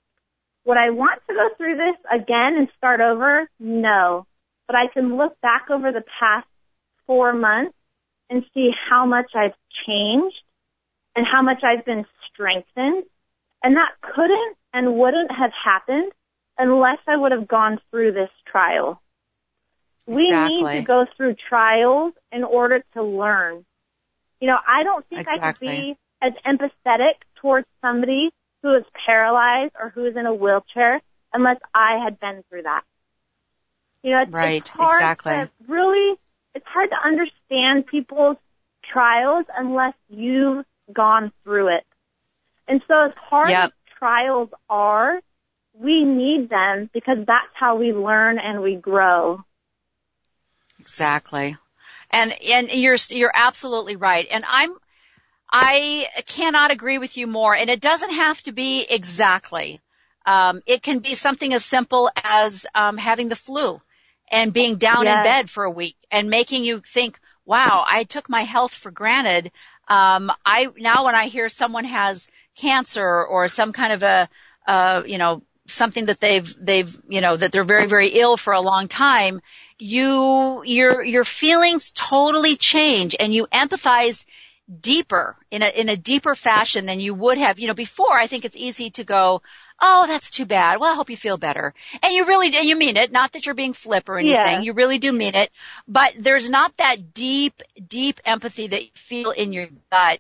would I want to go through this again and start over? No. But I can look back over the past four months and see how much I've changed and how much I've been strengthened. And that couldn't and wouldn't have happened unless I would have gone through this trial. We exactly. need to go through trials in order to learn. You know, I don't think exactly. I could be as empathetic towards somebody who is paralyzed or who is in a wheelchair unless I had been through that. You know, it's, right, it's hard exactly. to really, it's hard to understand people's trials unless you've gone through it. And so as hard yep. as trials are, we need them because that's how we learn and we grow. Exactly. And, and you're, you're absolutely right. And I'm, I cannot agree with you more. And it doesn't have to be exactly. Um, it can be something as simple as um, having the flu and being down yes. in bed for a week and making you think, "Wow, I took my health for granted." Um, I now when I hear someone has cancer or some kind of a, uh, you know, something that they've they've you know that they're very very ill for a long time, you your your feelings totally change and you empathize deeper in a in a deeper fashion than you would have you know before i think it's easy to go oh that's too bad. Well i hope you feel better. And you really and you mean it. Not that you're being flip or anything. Yeah. you really do mean it. But there's not that deep deep empathy that you feel in your gut.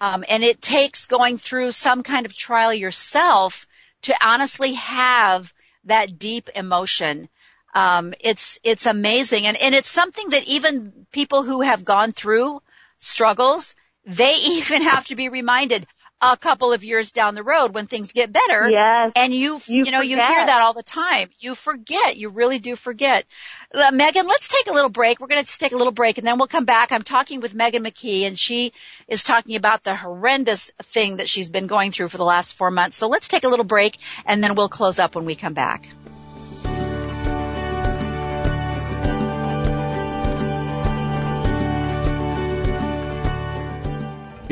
Um, and it takes going through some kind of trial yourself to honestly have that deep emotion um, it's it's amazing and and it's something that even people who have gone through struggles, they even have to be reminded a couple of years down the road when things get better. Yes. And you, You you know, you hear that all the time. You forget. You really do forget. Uh, Megan, let's take a little break. We're going to just take a little break and then we'll come back. I'm talking with Megan McKee and she is talking about the horrendous thing that she's been going through for the last four months. So let's take a little break and then we'll close up when we come back.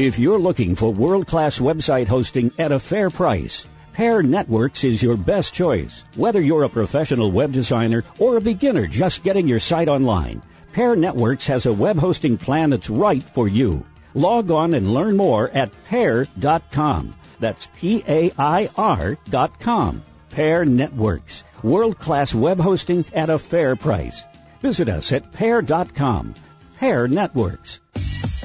If you're looking for world-class website hosting at a fair price, Pair Networks is your best choice. Whether you're a professional web designer or a beginner just getting your site online, Pair Networks has a web hosting plan that's right for you. Log on and learn more at pair.com. That's P-A-I-R dot com. Pair Networks. World-class web hosting at a fair price. Visit us at pair.com. Pair Networks.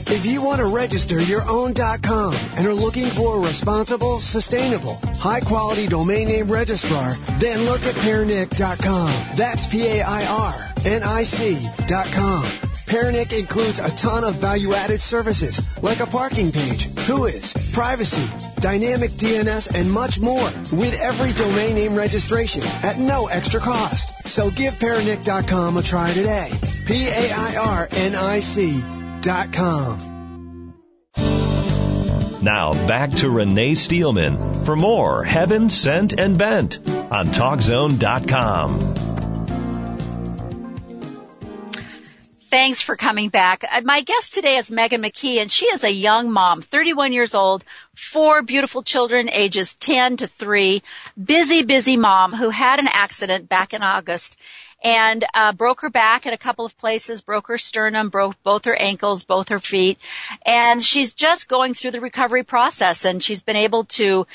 If you want to register your own .com and are looking for a responsible, sustainable, high-quality domain name registrar, then look at pairnic.com. That's P-A-I-R-N-I-C dot com. Includes a ton of value-added services like a parking page, Whois, privacy, dynamic DNS, and much more with every domain name registration at no extra cost. So give pairnic.com a try today. P-A-I-R-N-I-C Now back to Renee Steelman for more Heaven Sent and Bent on TalkZone.com. Thanks for coming back. Uh, My guest today is Megan McKee, and she is a young mom, 31 years old, four beautiful children, ages 10 to 3, busy, busy mom who had an accident back in August and uh, broke her back at a couple of places, broke her sternum, broke both her ankles, both her feet, and she's just going through the recovery process, and she's been able to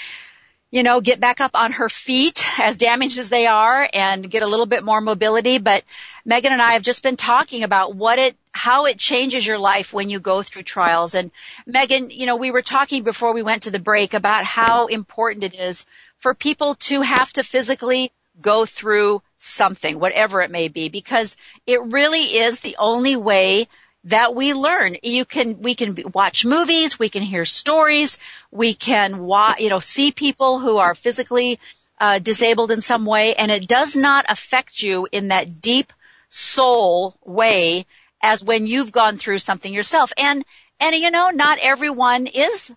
you know, get back up on her feet as damaged as they are and get a little bit more mobility. But Megan and I have just been talking about what it, how it changes your life when you go through trials. And Megan, you know, we were talking before we went to the break about how important it is for people to have to physically go through something, whatever it may be, because it really is the only way that we learn. You can, we can watch movies, we can hear stories, we can you know, see people who are physically uh, disabled in some way, and it does not affect you in that deep soul way as when you've gone through something yourself. And and you know, not everyone is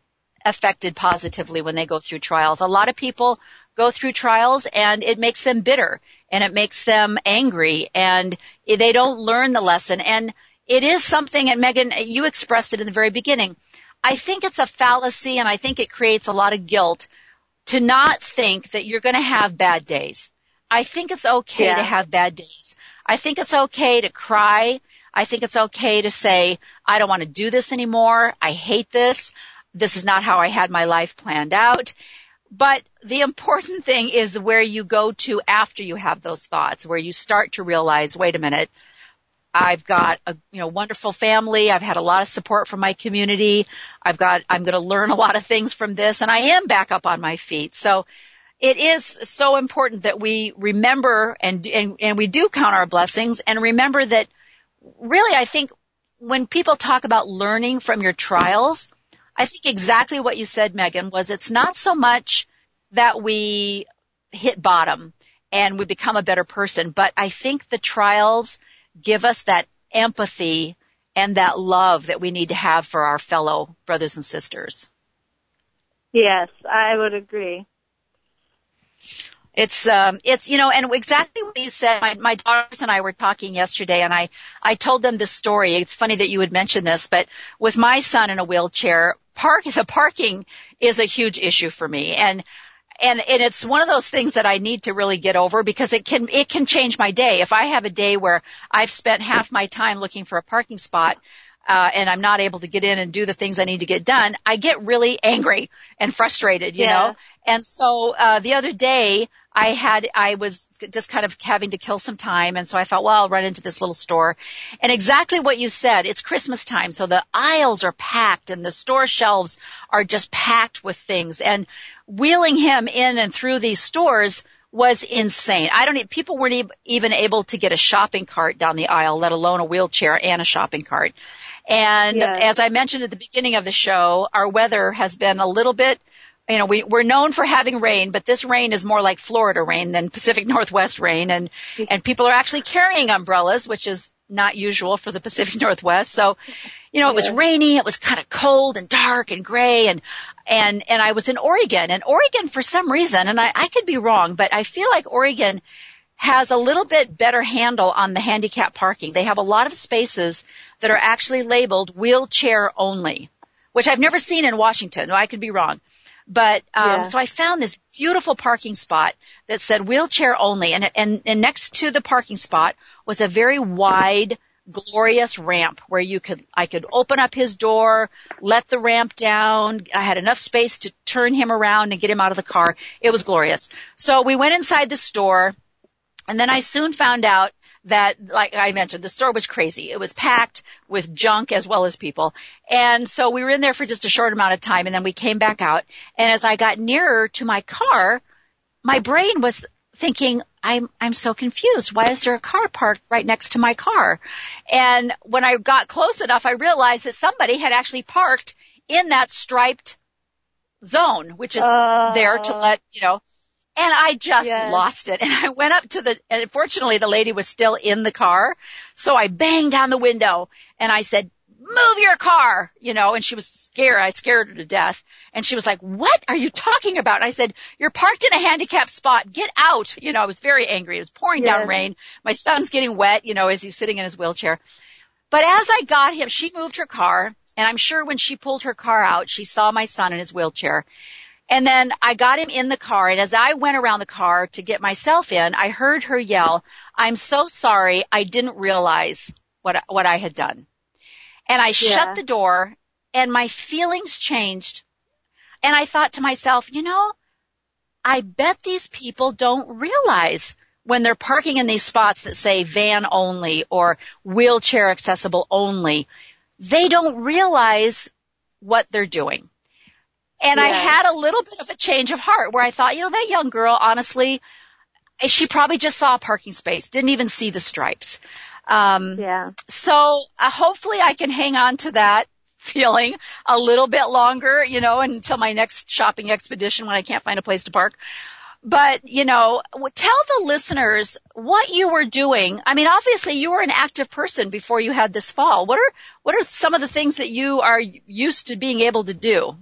affected positively when they go through trials. A lot of people go through trials and it makes them bitter and it makes them angry and they don't learn the lesson. And it is something, and Megan, you expressed it in the very beginning. I think it's a fallacy and I think it creates a lot of guilt to not think that you're going to have bad days. I think it's okay yeah. to have bad days. I think it's okay to cry. I think it's okay to say, I don't want to do this anymore. I hate this. This is not how I had my life planned out. But the important thing is where you go to after you have those thoughts, where you start to realize, wait a minute, I've got a you know wonderful family. I've had a lot of support from my community. I've got I'm going to learn a lot of things from this, and I am back up on my feet. So it is so important that we remember and and, and we do count our blessings and remember that really I think when people talk about learning from your trials, I think exactly what you said, Megan, was it's not so much that we hit bottom and we become a better person, but I think the trials give us that empathy and that love that we need to have for our fellow brothers and sisters. Yes, I would agree. It's um it's you know and exactly what you said my my daughters and I were talking yesterday and I I told them this story it's funny that you would mention this but with my son in a wheelchair park the parking is a huge issue for me and and and it's one of those things that I need to really get over because it can it can change my day. If I have a day where I've spent half my time looking for a parking spot uh, and I'm not able to get in and do the things I need to get done, I get really angry and frustrated, you yeah. know. And so uh, the other day I had, I was just kind of having to kill some time. And so I thought, well, I'll run into this little store. And exactly what you said, it's Christmas time. So the aisles are packed and the store shelves are just packed with things. And wheeling him in and through these stores was insane. I don't, people weren't even able to get a shopping cart down the aisle, let alone a wheelchair and a shopping cart. And yes. as I mentioned at the beginning of the show, our weather has been a little bit you know, we, we're known for having rain, but this rain is more like Florida rain than Pacific Northwest rain. And, and people are actually carrying umbrellas, which is not usual for the Pacific Northwest. So, you know, it was rainy, it was kind of cold and dark and gray and, and, and I was in Oregon and Oregon for some reason, and I, I could be wrong, but I feel like Oregon has a little bit better handle on the handicap parking. They have a lot of spaces that are actually labeled wheelchair only, which I've never seen in Washington. I could be wrong. But um, yeah. so I found this beautiful parking spot that said wheelchair only, and, and and next to the parking spot was a very wide, glorious ramp where you could I could open up his door, let the ramp down. I had enough space to turn him around and get him out of the car. It was glorious. So we went inside the store, and then I soon found out that, like I mentioned, the store was crazy. It was packed with junk as well as people. And so we were in there for just a short amount of time and then we came back out. And as I got nearer to my car, my brain was thinking, I'm, I'm so confused. Why is there a car parked right next to my car? And when I got close enough, I realized that somebody had actually parked in that striped zone, which is uh, there to let, you know, and I just yes. lost it. And I went up to the, and fortunately the lady was still in the car. So I banged on the window and I said, move your car, you know, and she was scared. I scared her to death. And she was like, what are you talking about? And I said, you're parked in a handicapped spot. Get out. You know, I was very angry. It was pouring down rain. My son's getting wet, you know, as he's sitting in his wheelchair. But as I got him, she moved her car. And I'm sure when she pulled her car out, she saw my son in his wheelchair and then I got him in the car and as I went around the car to get myself in, I heard her yell, I'm so sorry. I didn't realize what, what I had done. And I yeah. shut the door and my feelings changed. And I thought to myself, you know, I bet these people don't realize when they're parking in these spots that say van only or wheelchair accessible only, they don't realize what they're doing. And I had a little bit of a change of heart where I thought, you know, that young girl, honestly, she probably just saw a parking space, didn't even see the stripes. Um, Yeah. so uh, hopefully I can hang on to that feeling a little bit longer, you know, until my next shopping expedition when I can't find a place to park. But, you know, tell the listeners what you were doing. I mean, obviously you were an active person before you had this fall. What are, what are some of the things that you are used to being able to do?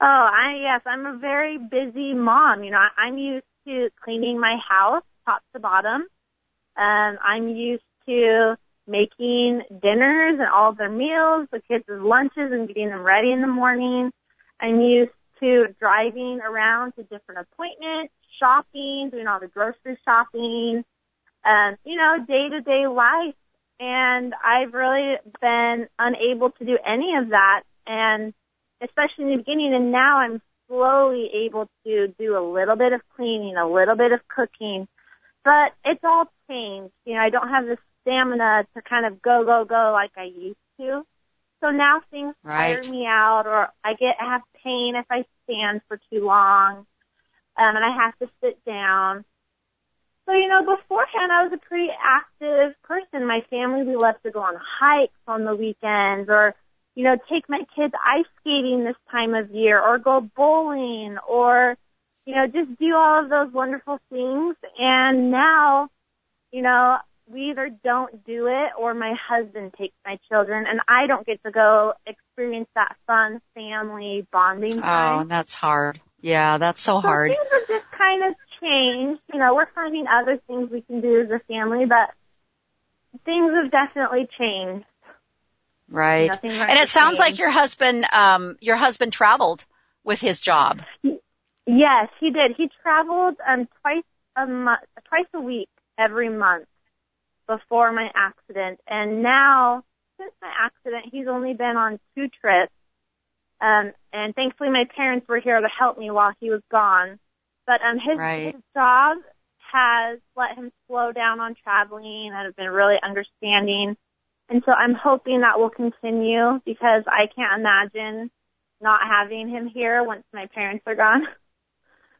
Oh, I yes, I'm a very busy mom. You know, I, I'm used to cleaning my house top to bottom. Um, I'm used to making dinners and all their meals, the kids' lunches and getting them ready in the morning. I'm used to driving around to different appointments, shopping, doing all the grocery shopping, um, you know, day to day life. And I've really been unable to do any of that. And especially in the beginning, and now I'm slowly able to do a little bit of cleaning, a little bit of cooking, but it's all changed. You know, I don't have the stamina to kind of go, go, go like I used to. So now things Right. tire me out, or I get have pain if I stand for too long, um, and I have to sit down. So you know, beforehand I was a pretty active person. My family we loved to go on hikes on the weekends, or you know, take my kids ice skating this time of year, or go bowling, or you know, just do all of those wonderful things. And now, you know, we either don't do it or my husband takes my children and I don't get to go experience that fun family bonding Oh, time. that's hard. Yeah, that's so So hard. things have just kind of changed. You know, we're finding other things we can do as a family, but things have definitely changed. Right. And it sounds like your husband, um, your husband traveled with his job. Yes, he did. He traveled um twice a month, twice a week every month before my accident, and now since my accident, he's only been on two trips. Um, and thankfully, my parents were here to help me while he was gone. But um, his Right. his job has let him slow down on traveling and have been really understanding. And so I'm hoping that will continue because I can't imagine not having him here once my parents are gone.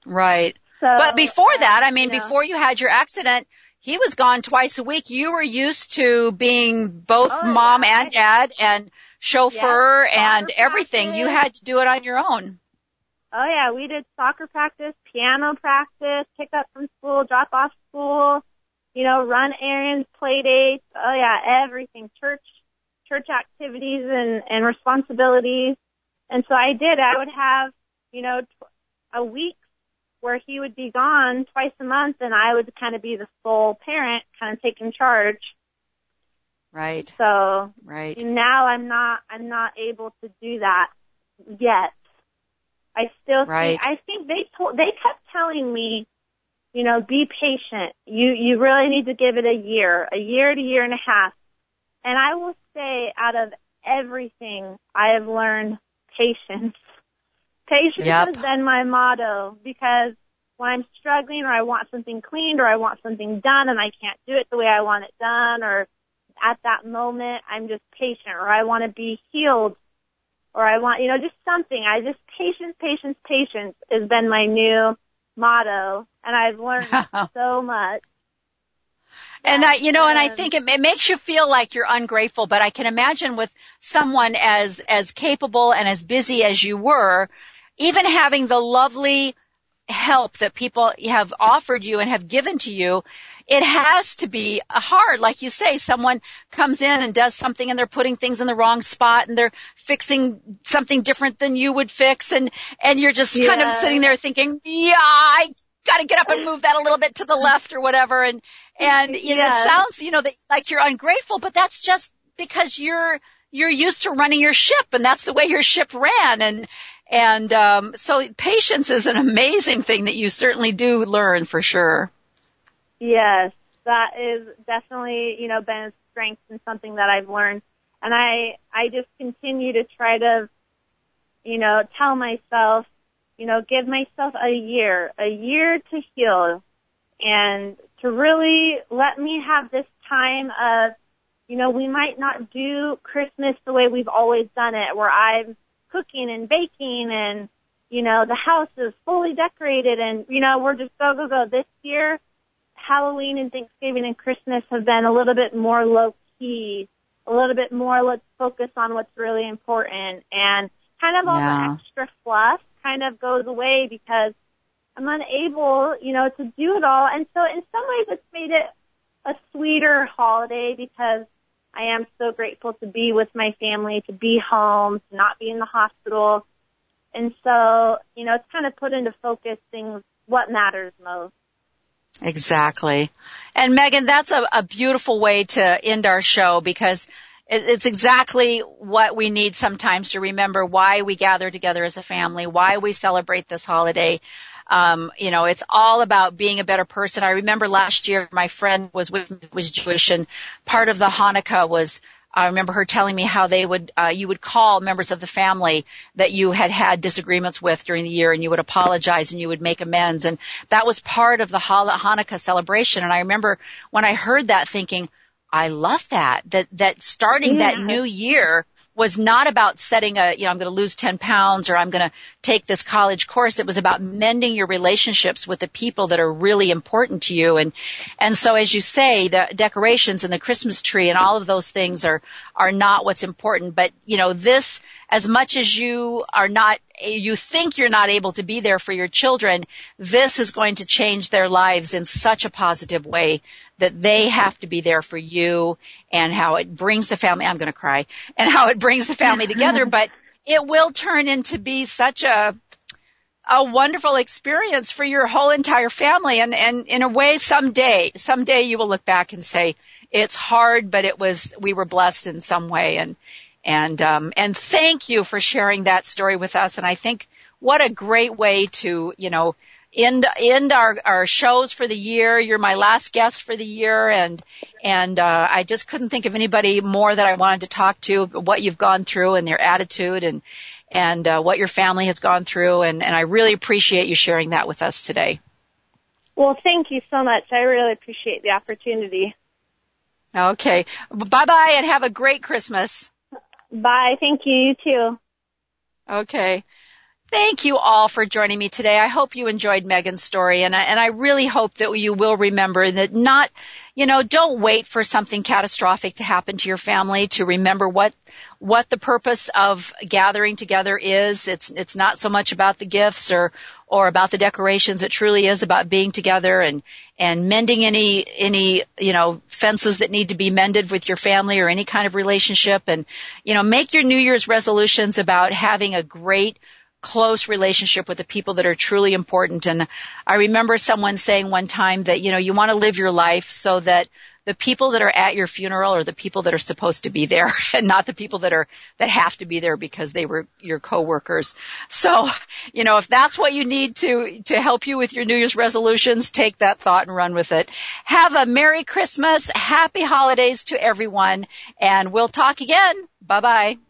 Right. So, But before that, I mean, you know, before you had your accident, he was gone twice a week. You were used to being both Oh, mom yeah. and dad and chauffeur Yeah, and everything. You had to do it on your own. Oh yeah, we did soccer practice, piano practice, pick up from school, drop off school, you know, run errands, play dates. Oh yeah, everything. Church, church activities and, and responsibilities. And so I did. I would have, you know, tw- a week where he would be gone twice a month and I would kind of be the sole parent, kind of taking charge. Right. So Right. now I'm not I'm not able to do that yet. I still Right. think I think they told they kept telling me, you know, be patient. You you really need to give it a year, a year to year and a half. And I will say out of everything I have learned patience. Patience Yep. has been my motto because when I'm struggling or I want something cleaned or I want something done and I can't do it the way I want it done or at that moment I'm just patient or I want to be healed or I want, you know, just something. I just patience, patience, patience has been my new motto and I've learned so much. And I, you know, and I think it, it makes you feel like you're ungrateful, but I can imagine with someone as, as capable and as busy as you were, even having the lovely help that people have offered you and have given to you, it has to be hard. Like you say, someone comes in and does something and they're putting things in the wrong spot and they're fixing something different than you would fix and, and you're just kind of sitting there thinking, yeah, I gotta get up and move that a little bit to the left or whatever. And, and you know, Yeah. it sounds, you know, that, like you're ungrateful, but that's just because you're, you're used to running your ship and that's the way your ship ran. And, and, um, so patience is an amazing thing that you certainly do learn for sure. Yes, that is definitely, you know, been a strength and something that I've learned. And I, I just continue to try to, you know, tell myself, you know, give myself a year, a year to heal and to really let me have this time of, you know, we might not do Christmas the way we've always done it, where I'm cooking and baking and, you know, the house is fully decorated and, you know, we're just go, go, go. This year, Halloween and Thanksgiving and Christmas have been a little bit more low key, a little bit more let's focus on what's really important and kind of all Yeah. the extra fluff kind of goes away because I'm unable, you know, to do it all. And so in some ways it's made it a sweeter holiday because I am so grateful to be with my family, to be home, to not be in the hospital. And so, you know, it's kind of put into focus things, what matters most. Exactly. And Megan, that's a, a beautiful way to end our show because it's exactly what we need sometimes to remember why we gather together as a family, why we celebrate this holiday. Um, you know, it's all about being a better person. I remember last year my friend was with me, was Jewish and part of the Hanukkah was I remember her telling me how they would, uh, you would call members of the family that you had had disagreements with during the year and you would apologize and you would make amends. And that was part of the Hanukkah celebration. And I remember when I heard that thinking, I love that, that, that starting that new year was not about setting a, you know, I'm going to lose 10 pounds or I'm going to take this college course. It was about mending your relationships with the people that are really important to you. And, and so as you say, the decorations and the Christmas tree and all of those things are, are not what's important. But, you know, this, as much as you are not, you think you're not able to be there for your children, this is going to change their lives in such a positive way that they have to be there for you and how it brings the family, I'm going to cry, and how it brings the family together, but it will turn into be such a, a wonderful experience for your whole entire family. And, and in a way, someday, someday you will look back and say, it's hard, but it was, we were blessed in some way. And, and, um, and thank you for sharing that story with us. And I think what a great way to, you know, end, end our, our shows for the year. You're my last guest for the year. And, and, uh, I just couldn't think of anybody more that I wanted to talk to, what you've gone through and their attitude and, and uh, what your family has gone through. And, and I really appreciate you sharing that with us today. Well, thank you so much. I really appreciate the opportunity. Okay. Bye bye and have a great Christmas. Bye. Thank you. You too. Okay. Thank you all for joining me today. I hope you enjoyed Megan's story and I, and I really hope that you will remember that not, you know, don't wait for something catastrophic to happen to your family to remember what, what the purpose of gathering together is. It's, it's not so much about the gifts or, or about the decorations. It truly is about being together and, and mending any, any, you know, fences that need to be mended with your family or any kind of relationship. And, you know, make your New Year's resolutions about having a great, close relationship with the people that are truly important. And I remember someone saying one time that, you know, you want to live your life so that the people that are at your funeral are the people that are supposed to be there and not the people that are, that have to be there because they were your coworkers. So, you know, if that's what you need to, to help you with your New Year's resolutions, take that thought and run with it. Have a Merry Christmas, Happy Holidays to everyone, and we'll talk again. Bye bye.